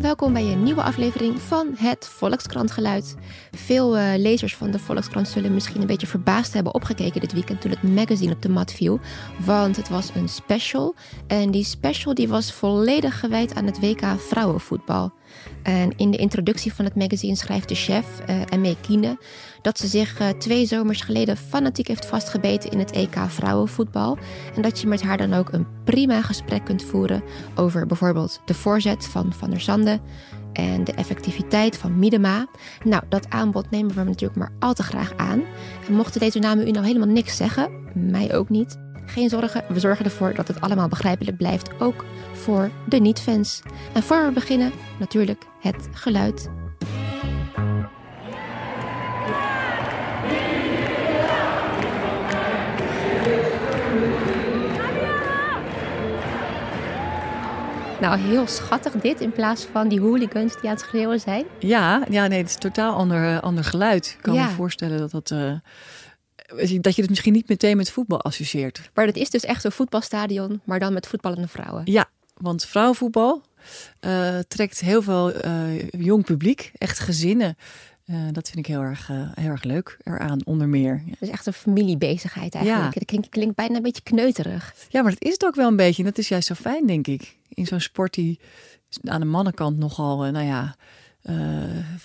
Welkom bij een nieuwe aflevering van het Volkskrantgeluid. Veel uh, lezers van de Volkskrant zullen misschien een beetje verbaasd hebben opgekeken dit weekend toen het magazine op de mat viel. Want het was een special. En die special die was volledig gewijd aan het WK vrouwenvoetbal. En in de introductie van het magazine schrijft de chef, uh, Kiene, dat ze zich uh, twee zomers geleden fanatiek heeft vastgebeten in het EK vrouwenvoetbal. En dat je met haar dan ook een prima gesprek kunt voeren over bijvoorbeeld de voorzet van Van der Zande en de effectiviteit van Miedema. Nou, dat aanbod nemen we natuurlijk maar al te graag aan. En mochten deze namen u nou helemaal niks zeggen, mij ook niet, geen zorgen, we zorgen ervoor dat het allemaal begrijpelijk blijft, ook voor de niet-fans. En voor we beginnen, natuurlijk het geluid. Nou, heel schattig dit in plaats van die hooligans die aan het schreeuwen zijn. Ja, ja nee, het is totaal ander, ander geluid. Ik kan me voorstellen dat dat... Uh, dat je het misschien niet meteen met voetbal associeert. Maar het is dus echt een voetbalstadion, maar dan met voetballende vrouwen. Ja, want vrouwenvoetbal uh, trekt heel veel uh, jong publiek, echt gezinnen. Uh, dat vind ik heel erg, heel erg leuk eraan, onder meer. Het is echt een familiebezigheid eigenlijk. Ja. Dat klinkt, bijna een beetje kneuterig. Ja, maar dat is het ook wel een beetje. En dat is juist zo fijn, denk ik. In zo'n sport die aan de mannenkant nogal, nou ja,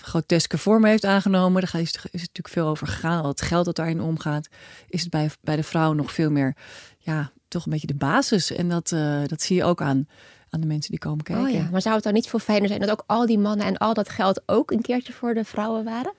groteske vormen heeft aangenomen. Daar is, is het natuurlijk veel over gegaan. Al het geld dat daarin omgaat, is het bij, bij de vrouwen nog veel meer, ja, toch een beetje de basis. En dat, uh, dat zie je ook aan, aan de mensen die komen kijken. Oh ja, maar zou het dan niet veel fijner zijn dat ook al die mannen en al dat geld ook een keertje voor de vrouwen waren?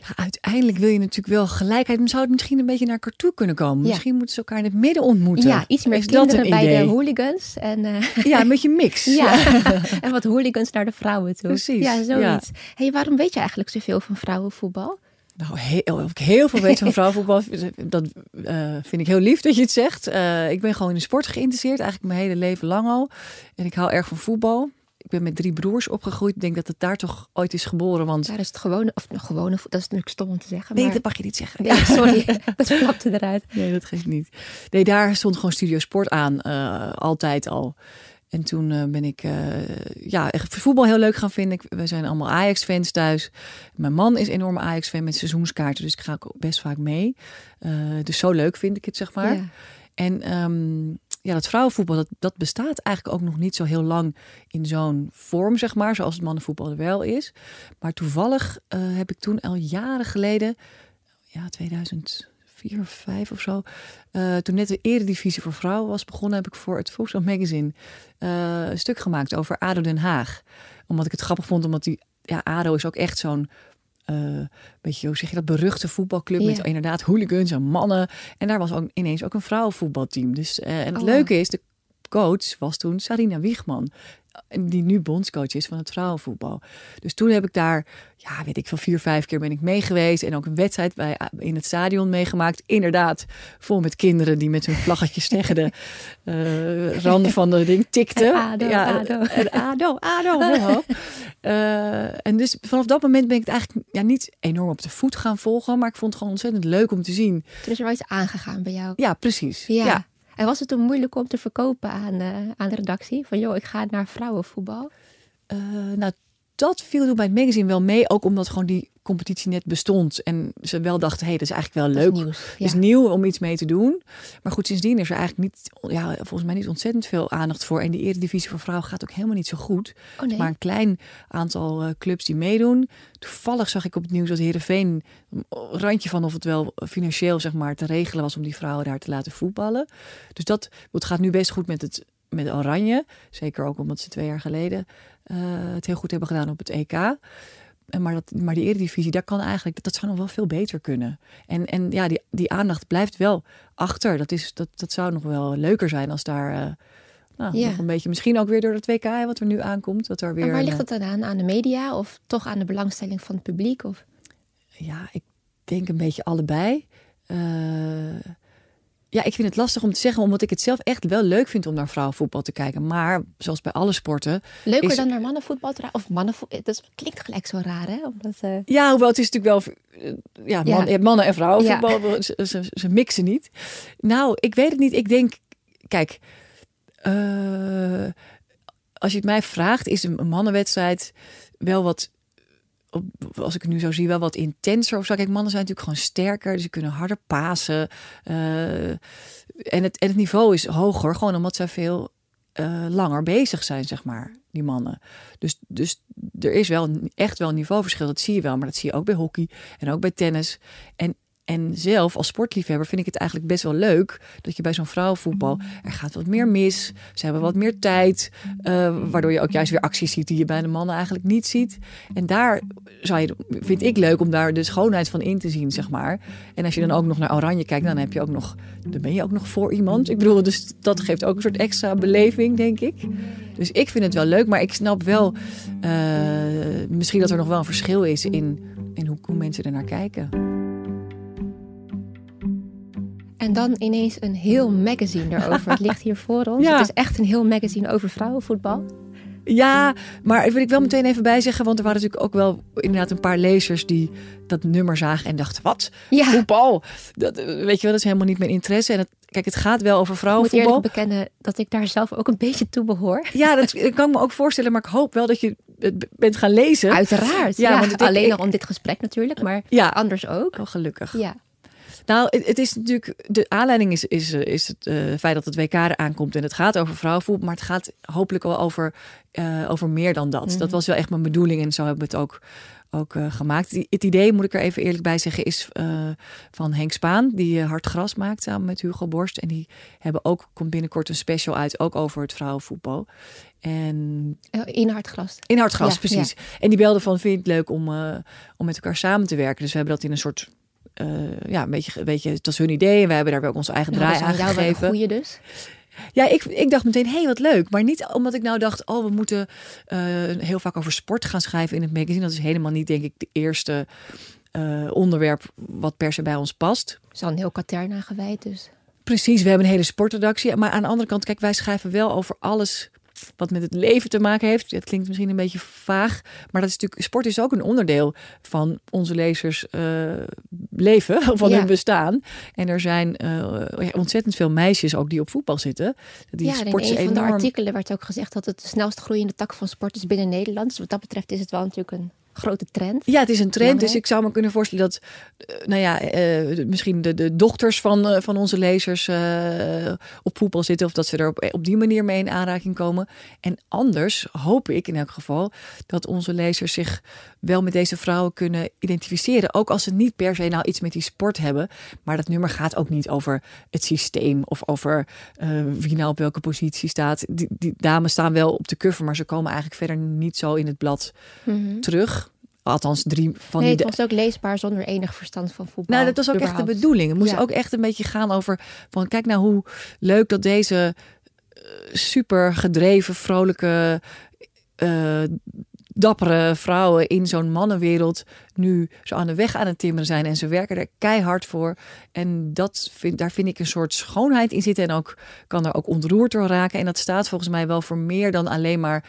Ja, uiteindelijk wil je natuurlijk wel gelijkheid. Maar zou het misschien een beetje naar elkaar toe kunnen komen? Misschien moeten ze elkaar in het midden ontmoeten. Ja, iets meer kinderen bij de hooligans. En, uh... Ja, een beetje mix. Ja. en wat hooligans naar de vrouwen toe. Precies. Ja, zoiets. Hey, waarom weet je eigenlijk zoveel van vrouwenvoetbal? Nou, heel, of ik heel veel weet van vrouwenvoetbal, dat uh, vind ik heel lief dat je het zegt. Uh, ik ben gewoon in de sport geïnteresseerd, eigenlijk mijn hele leven lang al. En ik hou erg van voetbal. Ik ben met drie broers opgegroeid. Ik denk dat het daar toch ooit is geboren. Want daar is het gewone, of nog gewone, dat is natuurlijk stom om te zeggen. Nee, dat mag je niet zeggen. Ja, sorry, dat flapte eruit. Nee, dat geeft niet. Nee, daar stond gewoon Studio Sport aan, uh, altijd al. En toen uh, ben ik uh, ja, echt voetbal heel leuk gaan vinden. we zijn allemaal Ajax-fans thuis. Mijn man is enorm Ajax-fan met seizoenskaarten. Dus ik ga ook best vaak mee. Dus zo leuk vind ik het, zeg maar. Ja. En um, ja, dat vrouwenvoetbal, dat, dat bestaat eigenlijk ook nog niet zo heel lang in zo'n vorm, zeg maar. Zoals het mannenvoetbal er wel is. Maar toevallig heb ik toen al jaren geleden... Ja, 2000 vier of vijf of zo. Uh, toen net de eredivisie voor vrouwen was begonnen, heb ik voor het Volkskrant Magazine uh, een stuk gemaakt over ADO Den Haag. Omdat ik het grappig vond, omdat die ja, ADO is ook echt zo'n uh, beetje, hoe zeg je dat, beruchte voetbalclub met inderdaad hooligans en mannen. En daar was ook ineens ook een vrouwenvoetbalteam. Dus, en het oh, leuke is, de coach was toen Sarina Wiegman die nu bondscoach is van het vrouwenvoetbal. Dus toen heb ik daar, ja, weet ik van vier, vijf keer ben ik mee geweest. En ook een wedstrijd bij, in het stadion meegemaakt. Inderdaad, vol met kinderen die met hun vlaggetjes tegen de uh, randen van de ding tikten. Ado, ja, ado. En ado, ado. uh, en dus vanaf dat moment ben ik het eigenlijk ja, niet enorm op de voet gaan volgen. Maar ik vond het gewoon ontzettend leuk om te zien. Toen is er wel iets aangegaan bij jou. Ja, precies. ja. En was het toen moeilijk om te verkopen aan, uh, aan de redactie? Van joh, ik ga naar vrouwenvoetbal. Uh, nou, dat viel toen bij het magazine wel mee. Ook omdat gewoon die competitie net bestond. En ze wel dachten, hé, hey, dat is eigenlijk wel leuk. Het is nieuw om iets mee te doen. Maar goed, sindsdien is er eigenlijk niet, ja, volgens mij niet ontzettend veel aandacht voor. En die eredivisie voor vrouwen gaat ook helemaal niet zo goed. Oh, nee. Maar een klein aantal uh, clubs die meedoen. Toevallig zag ik op het nieuws dat Heerenveen randje van of het wel financieel zeg maar te regelen was om die vrouwen daar te laten voetballen. Dus dat het gaat nu best goed met het met Oranje. Zeker ook omdat ze twee jaar geleden uh, het heel goed hebben gedaan op het EK. Maar, dat, maar die eredivisie, daar kan eigenlijk, dat zou nog wel veel beter kunnen. En, en ja, die, die aandacht blijft wel achter. Dat, is, dat, dat zou nog wel leuker zijn als daar uh, nou, ja. nog een beetje, misschien ook weer door het WK wat er nu aankomt. Dat er weer en waar ligt het dan aan? Aan de media of toch aan de belangstelling van het publiek? Of? Ja, ik denk een beetje allebei. Uh, ja, ik vind het lastig om te zeggen, omdat ik het zelf echt wel leuk vind om naar vrouwenvoetbal te kijken. Maar zoals bij alle sporten. Leuker dan naar mannenvoetbal te Of mannenvoetbal. Dat klinkt gelijk zo raar, hè? Omdat, uh... Ja, hoewel het is natuurlijk wel. Uh, ja, man, ja. mannen en vrouwenvoetbal. Ja. Ze, ze, ze, mixen niet. Nou, ik weet het niet. Ik denk, kijk. Uh, als je het mij vraagt, is een mannenwedstrijd wel wat als ik het nu zo zie, wel wat intenser of zo. Kijk, mannen zijn natuurlijk gewoon sterker, dus ze kunnen harder pasen. Uh, en, het, en het niveau is hoger, gewoon omdat zij veel uh, langer bezig zijn, zeg maar, die mannen. Dus, dus er is wel echt wel een niveauverschil, dat zie je wel. Maar dat zie je ook bij hockey en ook bij tennis. En en zelf als sportliefhebber vind ik het eigenlijk best wel leuk dat je bij zo'n vrouwenvoetbal er gaat wat meer mis. Ze hebben wat meer tijd, uh, waardoor je ook juist weer acties ziet die je bij de mannen eigenlijk niet ziet. En daar zou je, vind ik leuk om daar de schoonheid van in te zien, zeg maar. En als je dan ook nog naar Oranje kijkt, dan heb je ook nog, dan ben je ook nog voor iemand. Ik bedoel, dus dat geeft ook een soort extra beleving, denk ik. Dus ik vind het wel leuk, maar ik snap wel uh, misschien dat er nog wel een verschil is in, in hoe, hoe mensen er naar kijken. En dan ineens een heel magazine erover. Het ligt hier voor ons. Het is echt een heel magazine over vrouwenvoetbal. Ja, maar wil ik wel meteen even bijzeggen, want er waren natuurlijk ook wel inderdaad een paar lezers die dat nummer zagen en dachten: wat? Ja. Voetbal? Dat, weet je wel, dat is helemaal niet mijn interesse. En het, kijk, het gaat wel over vrouwenvoetbal. Ik moet eerlijk bekennen dat ik daar zelf ook een beetje toe behoor. Ja, dat, kan ik me ook voorstellen, maar ik hoop wel dat je het bent gaan lezen. Uiteraard. Ja, want alleen nog om dit gesprek natuurlijk, maar ja, anders ook. Oh, gelukkig. Ja. Nou, het, is natuurlijk. De aanleiding is, is, is het uh, feit dat het WK er aankomt. En het gaat over vrouwenvoetbal. Maar het gaat hopelijk wel over, uh, over meer dan dat. Dat mhm. was wel echt mijn bedoeling. En zo hebben we het ook, ook uh, gemaakt. Het idee, moet ik er even eerlijk bij zeggen, is van Henk Spaan. Die Hard Gras maakt samen met Hugo Borst. En die hebben ook, komt binnenkort een special uit. Ook over het vrouwenvoetbal. En in Hartgras. In Hartgras, precies. En die belde van, vind je het leuk om, om met elkaar samen te werken? Dus we hebben dat in een soort ja, een beetje, weet je, het was hun idee en we hebben daar ook onze eigen draai aan gegeven. goede dus. Ja, ik, ik dacht meteen, hé, hey, wat leuk. Maar niet omdat ik nou dacht, oh, we moeten uh, heel vaak over sport gaan schrijven in het magazine. Dat is helemaal niet, denk ik, de eerste uh, onderwerp wat per se bij ons past. Het is al een heel katern gewijd dus. Precies, we hebben een hele sportredactie. Maar aan de andere kant, kijk, wij schrijven wel over alles wat met het leven te maken heeft. Het klinkt misschien een beetje vaag, maar dat is natuurlijk sport is ook een onderdeel van onze lezers uh, leven, van hun bestaan. En er zijn uh, ontzettend veel meisjes ook die op voetbal zitten. Die ja, sport in een van de artikelen werd ook gezegd dat het de snelst groeiende tak van sport is binnen Nederland. Dus wat dat betreft is het wel natuurlijk een grote trend. Ja, het is een trend. Dus ik zou me kunnen voorstellen dat, uh, nou ja, uh, misschien de, de dochters van, uh, van onze lezers op voetbal zitten. Of dat ze er op, op die manier mee in aanraking komen. En anders hoop ik in elk geval dat onze lezers zich wel met deze vrouwen kunnen identificeren. Ook als ze niet per se nou iets met die sport hebben. Maar dat nummer gaat ook niet over het systeem of over wie nou op welke positie staat. Die, die dames staan wel op de cover, maar ze komen eigenlijk verder niet zo in het blad mm terug. Althans, drie van nee, die. Het was ook leesbaar zonder enig verstand van voetbal. Nou, dat was ook echt de bedoeling. Het moest ook echt een beetje gaan over. Van kijk nou hoe leuk dat deze uh, super gedreven, vrolijke. Uh, dappere vrouwen in zo'n mannenwereld nu zo aan de weg aan het timmeren zijn. En ze werken er keihard voor. En dat vind, daar vind ik een soort schoonheid in zitten. En ook kan er ook ontroerd door raken. En dat staat volgens mij wel voor meer dan alleen maar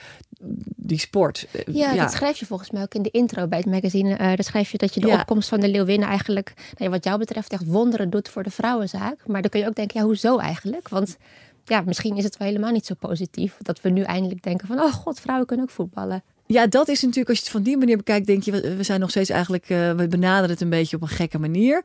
die sport. Ja, dat schrijf je volgens mij ook in de intro bij het magazine. Uh, daar schrijf je dat je de opkomst van de Leeuwinnen eigenlijk, nou wat jou betreft, echt wonderen doet voor de vrouwenzaak. Maar dan kun je ook denken, ja, hoezo eigenlijk? Want ja, misschien is het wel helemaal niet zo positief dat we nu eindelijk denken van, oh god, vrouwen kunnen ook voetballen. Ja, dat is natuurlijk, als je het van die manier bekijkt, denk je, we zijn nog steeds eigenlijk, uh, we benaderen het een beetje op een gekke manier.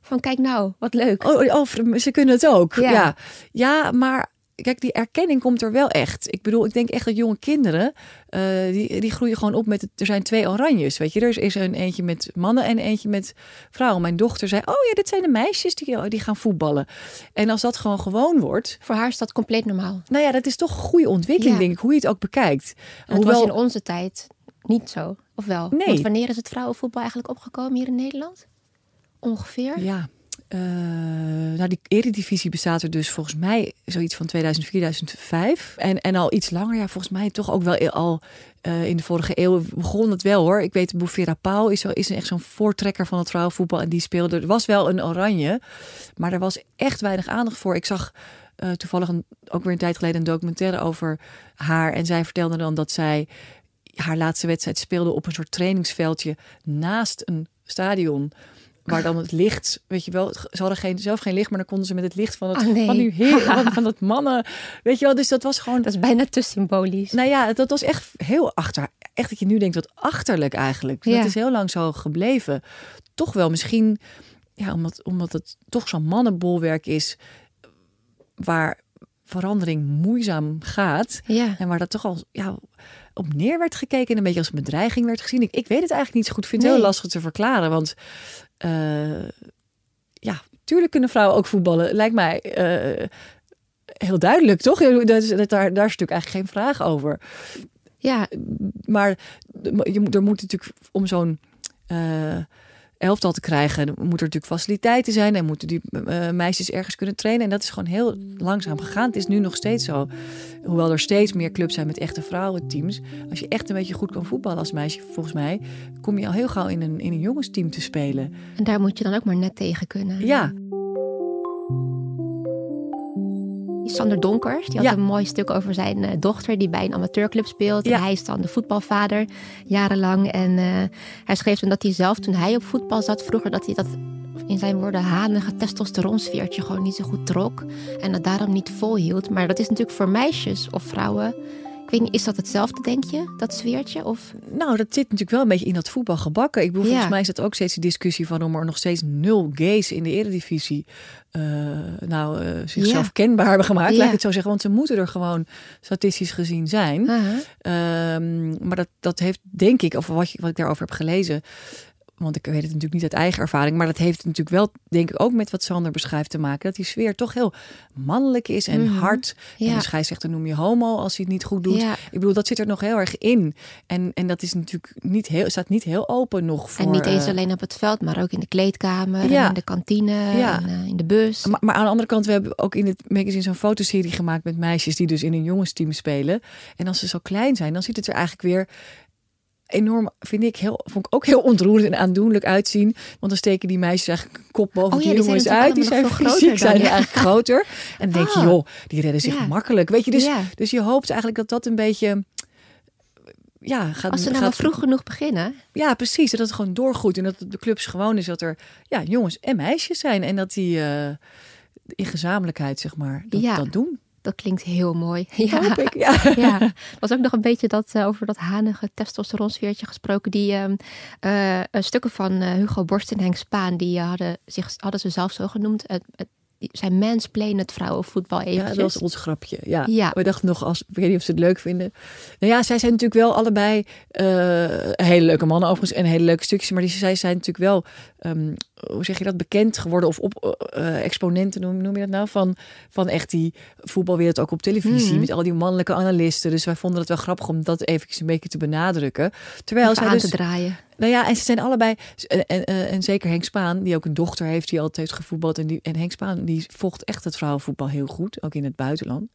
Van kijk nou, wat leuk. Oh, oh, ze kunnen het ook. Ja. ja. Ja, maar kijk, die erkenning komt er wel echt. Ik bedoel, ik denk echt dat jonge kinderen, uh, die, die groeien gewoon op met, het, er zijn twee oranjes, weet je. Er is een eentje met mannen en eentje met vrouwen. Mijn dochter zei, oh ja, dit zijn de meisjes die, die gaan voetballen. En als dat gewoon gewoon wordt. Voor haar is dat compleet normaal. Nou ja, dat is toch een goede ontwikkeling, denk ik, hoe je het ook bekijkt. Het Hoewel... was in onze tijd niet zo, of wel? Nee. Want wanneer is het vrouwenvoetbal eigenlijk opgekomen hier in Nederland? Ongeveer? Ja, uh, nou, die eredivisie bestaat er dus volgens mij zoiets van 2004, 2005. En, en al iets langer, ja, volgens mij toch ook wel al uh, in de vorige eeuw begon het wel hoor. Ik weet, Bouffera Pauw is, is echt zo'n voortrekker van het vrouwenvoetbal. En die speelde, er was wel een oranje, maar er was echt weinig aandacht voor. Ik zag uh, toevallig ook weer een tijd geleden een documentaire over haar. En zij vertelde dan dat zij haar laatste wedstrijd speelde op een soort trainingsveldje naast een stadion. Waar dan het licht, weet je wel, ze hadden geen, zelf geen licht, maar dan konden ze met het licht van het Oh, nee. van die heer, van, van dat mannen, weet je wel. Dus dat was gewoon, Dat is bijna te symbolisch. nou ja, dat was echt heel achter, echt dat je nu denkt wat achterlijk eigenlijk. Ja. Dat is heel lang zo gebleven. Toch wel misschien, ja, omdat, omdat het toch zo'n mannenbolwerk is, waar verandering moeizaam gaat. Ja. En waar dat toch al ja, op neer werd gekeken en een beetje als een bedreiging werd gezien. Ik, ik weet het eigenlijk niet zo goed. Ik vind het Nee. heel lastig te verklaren. Want eh, ja, tuurlijk kunnen vrouwen ook voetballen. Lijkt mij eh, heel duidelijk, toch? Dat is, dat, daar, daar is natuurlijk eigenlijk geen vraag over. Ja, Maar je, er moet natuurlijk om zo'n eh, elftal te krijgen, moet er natuurlijk faciliteiten zijn en moeten die eh, meisjes ergens kunnen trainen. En dat is gewoon heel langzaam gegaan. Het is nu nog steeds zo. Hoewel er steeds meer clubs zijn met echte vrouwenteams. Als je echt een beetje goed kan voetballen als meisje, volgens mij, kom je al heel gauw in een, in een jongensteam te spelen. en daar moet je dan ook maar net tegen kunnen. Ja, Sander Donkers, die had Ja. een mooi stuk over zijn eh, dochter die bij een amateurclub speelt. Ja. En hij is dan de voetbalvader jarenlang. En eh, hij schreef toen dat hij zelf, toen hij op voetbal zat vroeger, dat hij dat in zijn woorden hanige testosteronsfeertje gewoon niet zo goed trok. En dat daarom niet volhield. Maar dat is natuurlijk voor meisjes of vrouwen. Ik weet niet, is dat hetzelfde, denk je? Dat sfeertje? Of Nou, dat zit natuurlijk wel een beetje in dat voetbal gebakken. Ik bedoel, Ja. volgens mij is dat ook steeds die discussie van om er nog steeds nul gays in de eredivisie eh, nou, eh, zichzelf Ja. kenbaar hebben gemaakt. Ja. Laat ik het zo zeggen, want ze moeten er gewoon statistisch gezien zijn. Ehm, maar dat, dat heeft, denk ik, of wat, wat ik daarover heb gelezen. Want ik weet het natuurlijk niet uit eigen ervaring. Maar dat heeft natuurlijk wel, denk ik, ook met wat Sander beschrijft te maken. Dat die sfeer toch heel mannelijk is en Mhm. hard. En Ja. de scheidsrechter noem je homo als hij het niet goed doet. Ja. Ik bedoel, dat zit er nog heel erg in. En, en dat is natuurlijk niet heel, staat niet heel open nog voor. en niet eens eh, alleen op het veld, maar ook in de kleedkamer, Ja. en in de kantine, en eh, in de bus. Maar, maar aan de andere kant, we hebben ook in het magazine zo'n fotoserie gemaakt met meisjes die dus in een jongensteam spelen. En als ze zo klein zijn, dan ziet het er eigenlijk weer enorm, vind ik, heel, vond ik ook heel ontroerend en aandoenlijk uitzien. Want dan steken die meisjes eigenlijk een kop boven Oh ja, die jongens uit. Die zijn fysiek zijn eigenlijk groter. En dan denk je, Ah. joh, die redden zich Ja. makkelijk. Weet je, dus, dus je hoopt eigenlijk dat dat een beetje... Ja, gaat, Als ze nou gaat, vroeg genoeg beginnen. Ja, precies. Dat het gewoon doorgroeit. En dat het de clubs gewoon is dat er ja, jongens en meisjes zijn. En dat die eh, in gezamenlijkheid, zeg maar, dat, dat doen. Dat klinkt heel mooi. Ja. Hoop ik. Ja. ja, er was ook nog een beetje dat, eh, over dat hanige testosteronsfeertje gesproken. Die ehm, eh, eh, stukken van Hugo Borst en Henk Spaan, die hadden, zich, hadden ze zelf zo genoemd. Het, het, zijn mansplain het vrouwenvoetbal Ja, eventjes. dat was ons grapje. Ja. Ja. We dachten nog, als, ik weet niet of ze het leuk vinden. Nou ja, zij zijn natuurlijk wel allebei hele leuke mannen overigens en hele leuke stukjes. Maar die, zij zijn natuurlijk wel, ehm, hoe zeg je dat, bekend geworden of op eh, exponenten noem, noem je dat nou? Van, van echt die voetbalwereld ook op televisie Mhm. met al die mannelijke analisten. Dus wij vonden het wel grappig om dat eventjes een beetje te benadrukken. Terwijl Even zij aan dus, te draaien. nou ja, en ze zijn allebei, en, en, eh, en zeker Henk Spaan, die ook een dochter heeft die altijd heeft gevoetbald. En, die, en Henk Spaan, die volgt echt het vrouwenvoetbal heel goed, ook in het buitenland.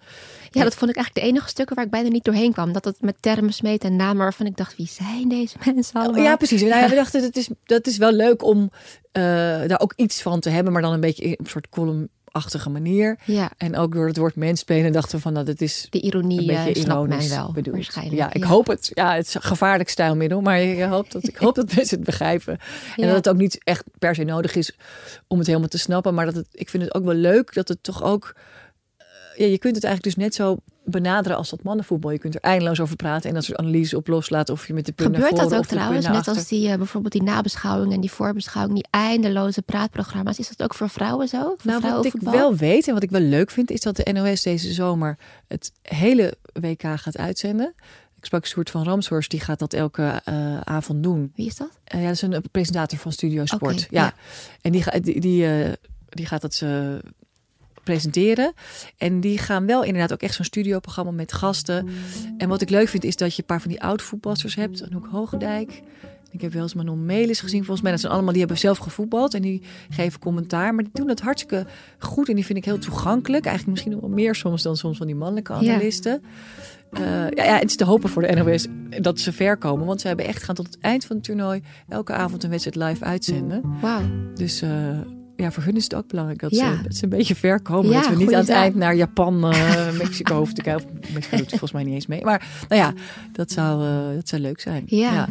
Ja, dat vond ik eigenlijk de enige stukken waar ik bijna niet doorheen kwam. Dat het met termen smeet en namen waarvan ik dacht, wie zijn deze mensen allemaal? Oh, Ja, precies. Nou ja, we dachten, dat is, dat is wel leuk om eh, daar ook iets van te hebben, maar dan een beetje een soort columnachtige manier. Ja, En ook door het woord mensplenen dachten we van, dat het is de ironie een beetje eh, ironisch men wel, bedoeld. waarschijnlijk. Ja, ik hoop het. Ja, het is een gevaarlijk stijlmiddel, maar je hoopt dat, ik hoop dat mensen het begrijpen. En Ja. dat het ook niet echt per se nodig is om het helemaal te snappen, maar dat het, ik vind het ook wel leuk dat het toch ook, eh, ja, je kunt het eigenlijk dus net zo benaderen als dat mannenvoetbal. Je kunt er eindeloos over praten en dat soort analyses op loslaten of je met de punt naar Gebeurt voren dat ook trouwens? naar Net als die, eh, bijvoorbeeld die nabeschouwing en die voorbeschouwing, die eindeloze praatprogramma's. Is dat ook voor vrouwen zo? Voor Nou, wat ik wel weet en wat ik wel leuk vind, is dat de NOS deze zomer het hele WK gaat uitzenden. Ik sprak Sjoerd van Ramshorst, die gaat dat elke eh, avond doen. Wie is dat? Eh, ja, dat is een presentator van Studio Sport. Ja. ja. En die, die, die, die gaat dat ze presenteren. En die gaan wel inderdaad ook echt zo'n studioprogramma met gasten. En wat ik leuk vind is dat je een paar van die oud voetballers hebt. Anouk Hogendijk. Ik heb wel eens Manon Melis gezien. Volgens mij dat zijn allemaal die hebben zelf gevoetbald en die geven commentaar. Maar die doen het hartstikke goed en die vind ik heel toegankelijk. Eigenlijk misschien nog wel meer soms dan soms van die mannelijke Ja. analisten. Eh, ja, ja, het is te hopen voor de NOS dat ze ver komen. Want ze hebben echt gaan tot het eind van het toernooi elke avond een wedstrijd live uitzenden. Wauw. Dus eh, ja, voor hun is het ook belangrijk dat, Ja. ze, dat ze een beetje ver komen. Ja, dat we niet aan het eind naar Japan, eh, Mexico hoeven te kijken. Mexico doet volgens mij niet eens mee. Maar nou ja, dat zou, eh, dat zou leuk zijn. Ja.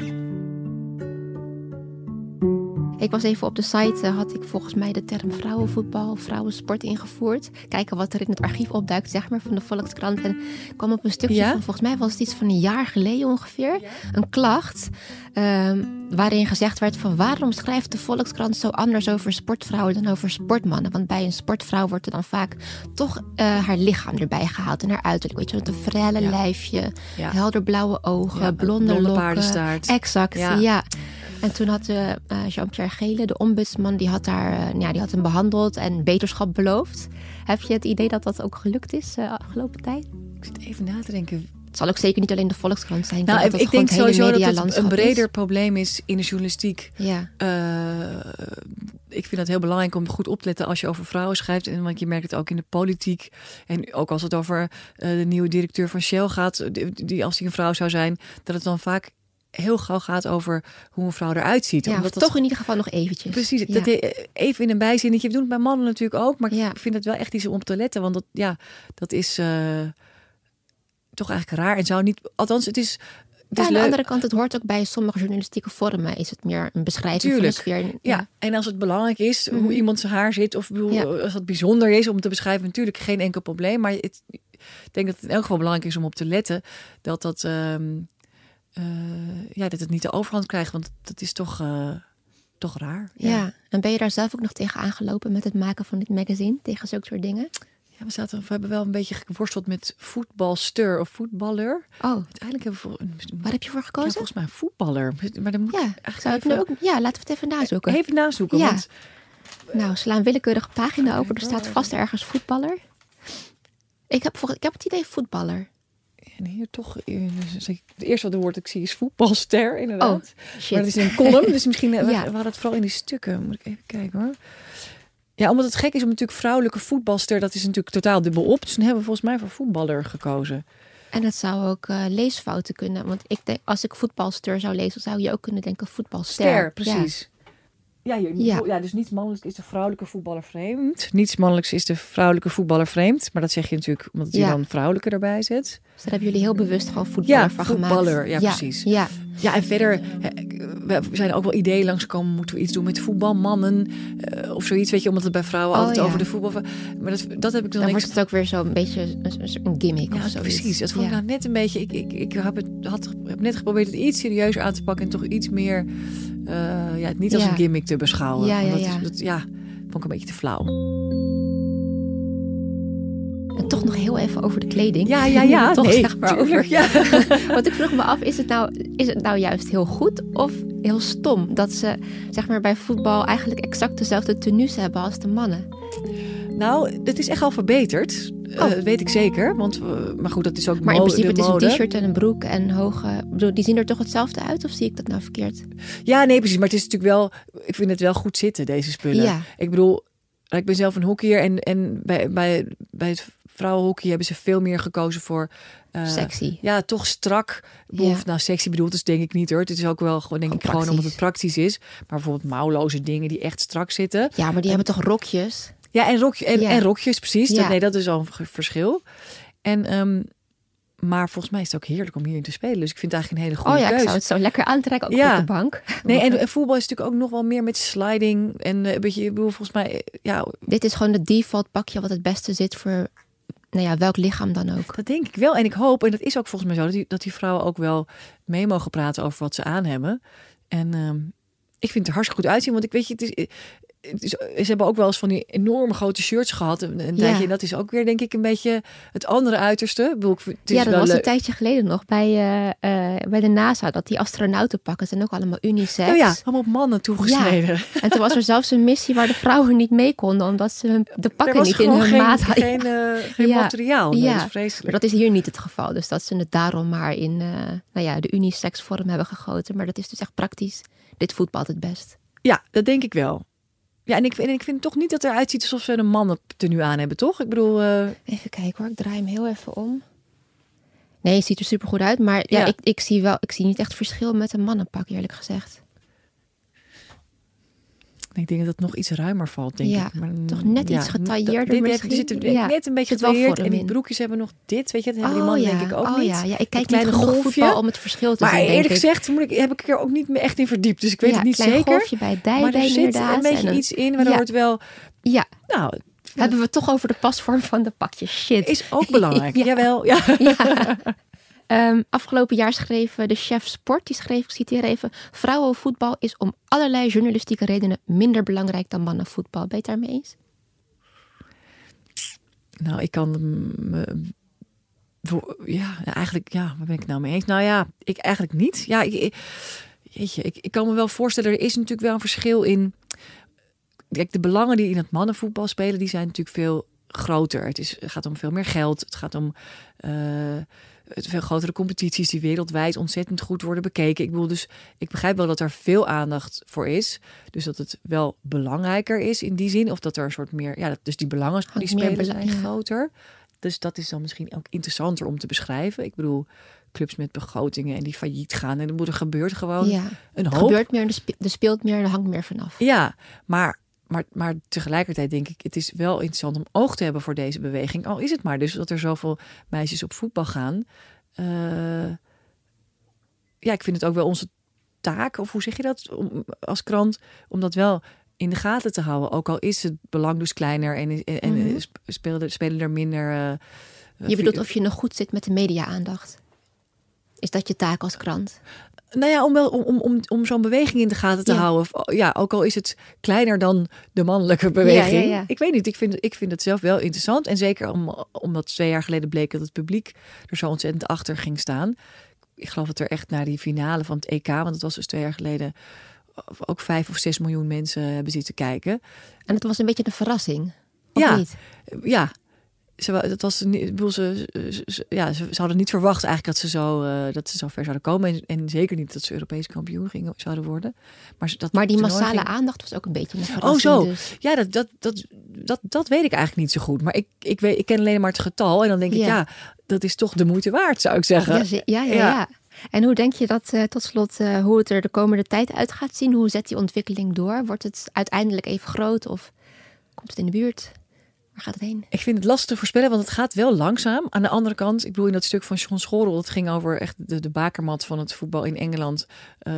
Ik was even op de site, eh, had ik volgens mij de term vrouwenvoetbal, vrouwensport ingevoerd. Kijken wat er in het archief opduikt, zeg maar, van de Volkskrant. En ik kwam op een stukje Ja? van, volgens mij was het iets van een jaar geleden ongeveer, een klacht. ehm, waarin gezegd werd van waarom schrijft de Volkskrant zo anders over sportvrouwen dan over sportmannen? Want bij een sportvrouw wordt er dan vaak toch eh, haar lichaam erbij gehaald en haar uiterlijk. Weet je, met een frelle Ja. lijfje, Ja. helder blauwe ogen, blonde, blonde lokken. paardenstaart. Exact, Ja. En toen had eh, Jean-Pierre Gele, de ombudsman, die had, haar, eh, ja, die had hem behandeld en beterschap beloofd. Heb je het idee dat dat ook gelukt is de afgelopen tijd? Ik zit even na te denken. Het zal ook zeker niet alleen de Volkskrant zijn. Nou, ik, het denk sowieso dat het een is. breder probleem is in de journalistiek. Ja, ik vind het heel belangrijk om goed op te letten als je over vrouwen schrijft. En want je merkt het ook in de politiek. En ook als het over de nieuwe directeur van Shell gaat. Die, die als die een vrouw zou zijn. Dat het dan vaak heel gauw gaat over hoe een vrouw eruit ziet. ja Omdat dat toch in ieder geval nog eventjes. Precies, Ja. dat eh, even in een bijzinnetje. We doen het bij mannen natuurlijk ook, maar Ja. ik vind het wel echt iets om op te letten, want dat, ja, dat is eh, toch eigenlijk raar en zou niet. Althans, het is. Is aan de andere kant, het hoort ook bij sommige journalistieke vormen. Is het meer een beschrijving Tuurlijk. van de sfeer. Ja, en als het belangrijk is Mhm. hoe iemand zijn haar zit, of bedoel, Ja. als het bijzonder is om te beschrijven, natuurlijk geen enkel probleem. Maar het, ik denk dat het in elk geval belangrijk is om op te letten dat dat, ehm, eh, ja, dat het niet de overhand krijgt, want dat is toch, eh, toch raar. Ja. en ben je daar zelf ook nog tegen aangelopen met het maken van dit magazine? Tegen zulke soort dingen? Ja, we, zaten, we hebben wel een beetje geworsteld met voetbalster of voetballer. Oh, Uiteindelijk hebben we voor, waar heb je voor ja, gekozen? volgens mij een voetballer. Maar dan moet Ja, eigenlijk zou ik ook, ja, laten we het even nazoeken. even nazoeken. Ja. Want Nou, sla een willekeurige pagina open. Er staat vast ergens voetballer. Ik heb, voor, ik heb het idee voetballer. En hier toch, dus ik- het eerste wat er woord ik zie is voetbalster, inderdaad. Oh, shit. Maar dat is een column, dus misschien eh, we, Ja. we hadden het vooral in die stukken. Moet ik even kijken hoor. Ja, omdat het gek is om natuurlijk vrouwelijke voetbalster, dat is natuurlijk totaal dubbel op. Dus dan hebben we volgens mij voor voetballer gekozen. En het zou ook eh, leesfouten kunnen. Want ik denk, als ik voetbalster zou lezen, zou je ook kunnen denken voetbalster. Ster, precies. Ja, hier, Ja. ja. dus niets mannelijks is de vrouwelijke voetballer vreemd. Niets mannelijks is de vrouwelijke voetballer vreemd. Maar dat zeg je natuurlijk omdat je Ja. dan vrouwelijke erbij zet. Dus daar hebben jullie heel bewust gewoon voetballer Ja, van gemaakt. voetballer, ja, precies. Ja, Ja, en verder we zijn ook wel ideeën langsgekomen. Moeten we iets doen met voetbalmannen eh, of zoiets? Weet je, omdat het bij vrouwen Oh, altijd ja. over de voetbal... Maar dat, dat heb ik dan dan wordt het ook weer zo'n beetje een, gimmick Ja, of zo. precies. Dat vond ik ja. nou net een beetje... Ik, ik, ik heb, het, had, heb net geprobeerd het iets serieuzer aan te pakken... en toch iets meer... eh, ja, het niet als Ja. een gimmick te beschouwen. Ja, ja, dat, ja. Is, dat ja, vond ik een beetje te flauw. En toch nog heel even over de kleding. Ja, ja, ja. toch nee, zeg maar over. Ja. Want ik vroeg me af, is het, nou, is het nou juist heel goed of heel stom dat ze zeg maar, bij voetbal eigenlijk exact dezelfde tenues hebben als de mannen? Nou, het is echt al verbeterd. Eh, Oh. weet ik zeker. Want, eh, maar goed, dat is ook Maar in principe, het is een t-shirt en een broek en hoge... bedoel, die zien er toch hetzelfde uit of zie ik dat nou verkeerd? Ja, nee, precies. Maar het is natuurlijk wel... Ik vind het wel goed zitten, deze spullen. Ja. Ik bedoel, ik ben zelf een hockeyer. En, en bij, bij, bij het vrouwenhockey hebben ze veel meer gekozen voor... eh, Sexy. Ja, toch strak. Ja. Nou, sexy bedoeld is denk ik niet hoor. Het is ook wel gewoon, denk ik, Gewoon omdat het praktisch is. Maar bijvoorbeeld mouwloze dingen die echt strak zitten. Ja, maar die hebben toch rokjes? Ja, en, rokje, en, Ja. en rokjes, precies. Ja. Dat, nee, dat is al een verschil. En, ehm, maar volgens mij is het ook heerlijk om hierin te spelen. Dus ik vind het eigenlijk een hele goede oh ja, ik keuze. zou het zo lekker aantrekken, ook Ja. op de bank. Nee, en, en voetbal is natuurlijk ook nog wel meer met sliding. En eh, een beetje, ik bedoel, volgens mij, eh, ja, Dit is gewoon de default pakje wat het beste zit voor nou ja, welk lichaam dan ook. dat denk ik wel. En ik hoop, en dat is ook volgens mij zo, dat die, dat die vrouwen ook wel mee mogen praten over wat ze aan hebben. En ehm, ik vind het er hartstikke goed uitzien. Want ik weet je, het is, het is, ze hebben ook wel eens van die enorme grote shirts gehad. Een, een Ja. tijdje. En dat is ook weer, denk ik, een beetje het andere uiterste. Het is Ja, dat wel was een tijdje geleden nog bij, eh, eh, bij de NASA. Dat die astronauten pakken zijn ook allemaal unisex. Oh ja, allemaal op mannen toegesneden. En toen was er zelfs een missie waar de vrouwen niet mee konden. Omdat ze hun- de pakken niet in hun geen, maat hadden. geen, eh, geen Ja. materiaal. Nee, Ja. dat is vreselijk. Maar dat is hier niet het geval. Dus dat ze het daarom maar in nou ja, de unisex vorm hebben gegoten. Maar dat is dus echt praktisch. Dit voetbalt het best. Ja, dat denk ik wel. Ja, en ik, en ik vind toch niet dat het eruit ziet alsof ze een mannen tenue aan hebben, toch? Ik bedoel, eh, Even kijken hoor, ik draai hem heel even om. Nee, het ziet er super goed uit. Maar ja, Ja. Ik, ik, zie wel, ik zie niet echt verschil met een mannenpak, eerlijk gezegd. Ik denk dat het nog iets ruimer valt, denk Ja, ik. Maar, toch net iets getailleerder dit misschien? Er zit er Ja, net een beetje getailleerd. En die broekjes hebben nog dit, weet je. Dat hebben die oh, mannen ja. denk ik ook oh, niet. Ja, ja, ik kijk niet genoeg golfje. voetbal om het verschil te Maar zien, denk eerlijk gezegd moet ik, heb ik er ook niet meer echt in verdiept. Dus ik weet het niet klein zeker. golfje bij Maar er zit inderdaad. een beetje en iets in waardoor het wel... Ja, Nou, hebben we het toch over de pasvorm van de pakjes. Shit. is ook belangrijk. Ja. Jawel, ja. Ja. Ehm, afgelopen jaar schreef de chef sport, die schreef, ik citeer even... Vrouwenvoetbal is om allerlei journalistieke redenen minder belangrijk dan mannenvoetbal. Ben je het daarmee eens? Nou, ik kan voor- Ja, eigenlijk, ja, waar ben ik nou mee eens? Nou ja, ik eigenlijk niet. Ja, ik, jeetje, ik, ik kan me wel voorstellen, er is natuurlijk wel een verschil in... Kijk, de belangen die in het mannenvoetbal spelen, die zijn natuurlijk veel groter. Het, is, gaat om veel meer geld. Het gaat om eh, veel grotere competities die wereldwijd ontzettend goed worden bekeken. Ik bedoel, dus ik begrijp wel dat er veel aandacht voor is. Dus dat het wel belangrijker is in die zin. Of dat er een soort meer, ja, dat- dus die belangen die spelen zijn ja. groter. Dus dat is dan misschien ook interessanter om te beschrijven. Ik bedoel, clubs met begrotingen en die failliet gaan. En er moet er gebeurt gewoon ja. een Er hoop. gebeurt meer, er er speelt meer, er hangt meer vanaf. Ja, maar, maar, maar tegelijkertijd denk ik, het is wel interessant om oog te hebben voor deze beweging. Al is het maar dus dat er zoveel meisjes op voetbal gaan. Eh, ja, ik vind het ook wel onze taak, of hoe zeg je dat, om, als krant, om dat wel in de gaten te houden. Ook al is het belang dus kleiner en, en, en Mhm. spelen, spelen er minder. eh, Je bedoelt of je nog goed zit met de media-aandacht. Is dat je taak als krant? Nou ja, om, wel, om, om, om, om zo'n beweging in de gaten te Ja. houden. Of, Ja, ook al is het kleiner dan de mannelijke beweging. Ja, ja, ja. Ik weet niet, ik vind, ik vind het zelf wel interessant. En zeker om, omdat twee jaar geleden bleek dat het publiek er zo ontzettend achter ging staan. Ik geloof dat er echt naar die finale van het EK, want het was dus twee jaar geleden, ook vijf of zes miljoen mensen hebben zitten kijken. En het was een beetje een verrassing. Of Ja. niet? Ja, ze, dat was, niet- ik bedoel, ze, ja, ze, ze hadden niet verwacht eigenlijk dat ze zo, eh, dat ze zo ver zouden komen. En, en zeker niet dat ze Europees kampioen gingen, zouden worden. Maar, dat Maar die massale ging- aandacht was ook een beetje een. Oh, zo. Dus. Ja, dat, dat, dat, dat, dat weet ik eigenlijk niet zo goed. Maar ik, ik, weet, ik ken alleen maar het getal. En dan denk ik, Ja. dat is toch de moeite waard, zou ik zeggen. Ja, ze- ja, ja, Ja. ja. En hoe denk je dat, eh, tot slot, eh, hoe het er de komende tijd uit gaat zien? Hoe zet die ontwikkeling door? Wordt het uiteindelijk even groot of komt het in de buurt? Waar gaat het heen? Ik vind het lastig te voorspellen, want het gaat wel langzaam. Aan de andere kant, ik bedoel in dat stuk van John Schorrel, dat ging over echt de, de bakermat van het voetbal in Engeland. Eh,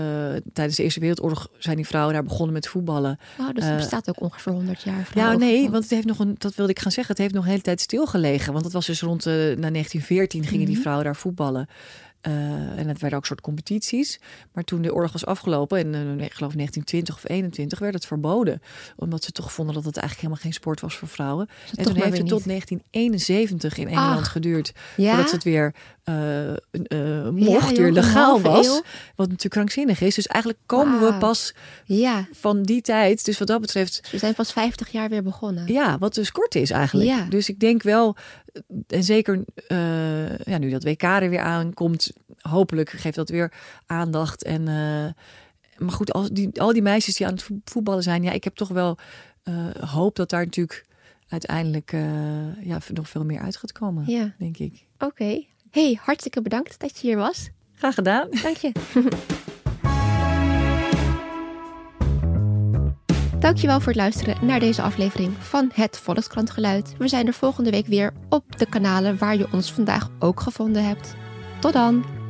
tijdens de Eerste Wereldoorlog zijn die vrouwen daar begonnen met voetballen. Oh, dus het bestaat ook ongeveer 100 jaar. Ja, vrouwenvoetbal. nee, want het heeft nog een, dat wilde ik gaan zeggen, het heeft nog een hele tijd stilgelegen. Want het was dus rond eh, na 1914 gingen die Mhm. vrouwen daar voetballen. Eh, en het werden ook soort competities. Maar toen de oorlog was afgelopen, in eh, ik geloof 1920 of 21, werd het verboden. Omdat ze toch vonden dat het eigenlijk helemaal geen sport was voor vrouwen. En toen heeft het tot niet. 1971 in Engeland Ach. geduurd. ja? Voordat het weer mocht, joh, weer een legaal was. eeuw. Wat natuurlijk krankzinnig is. Dus eigenlijk komen we pas Ja, van die tijd. Dus wat dat betreft dus we zijn pas 50 jaar weer begonnen. ja, wat dus kort is eigenlijk. Ja. Dus ik denk wel, en zeker eh, ja, nu dat WK er weer aankomt, hopelijk geeft dat weer aandacht. En, eh, maar goed, als die, al die meisjes die aan het vo- voetballen zijn, ja, ik heb toch wel eh, hoop dat daar natuurlijk uiteindelijk eh, ja, nog veel meer uit gaat komen, Ja, denk ik. oké. Hey, hartstikke bedankt dat je hier was. Graag gedaan. Dank je. Dankjewel voor het luisteren naar deze aflevering van Het Volkskrantgeluid. We zijn er volgende week weer op de kanalen waar je ons vandaag ook gevonden hebt. Tot dan!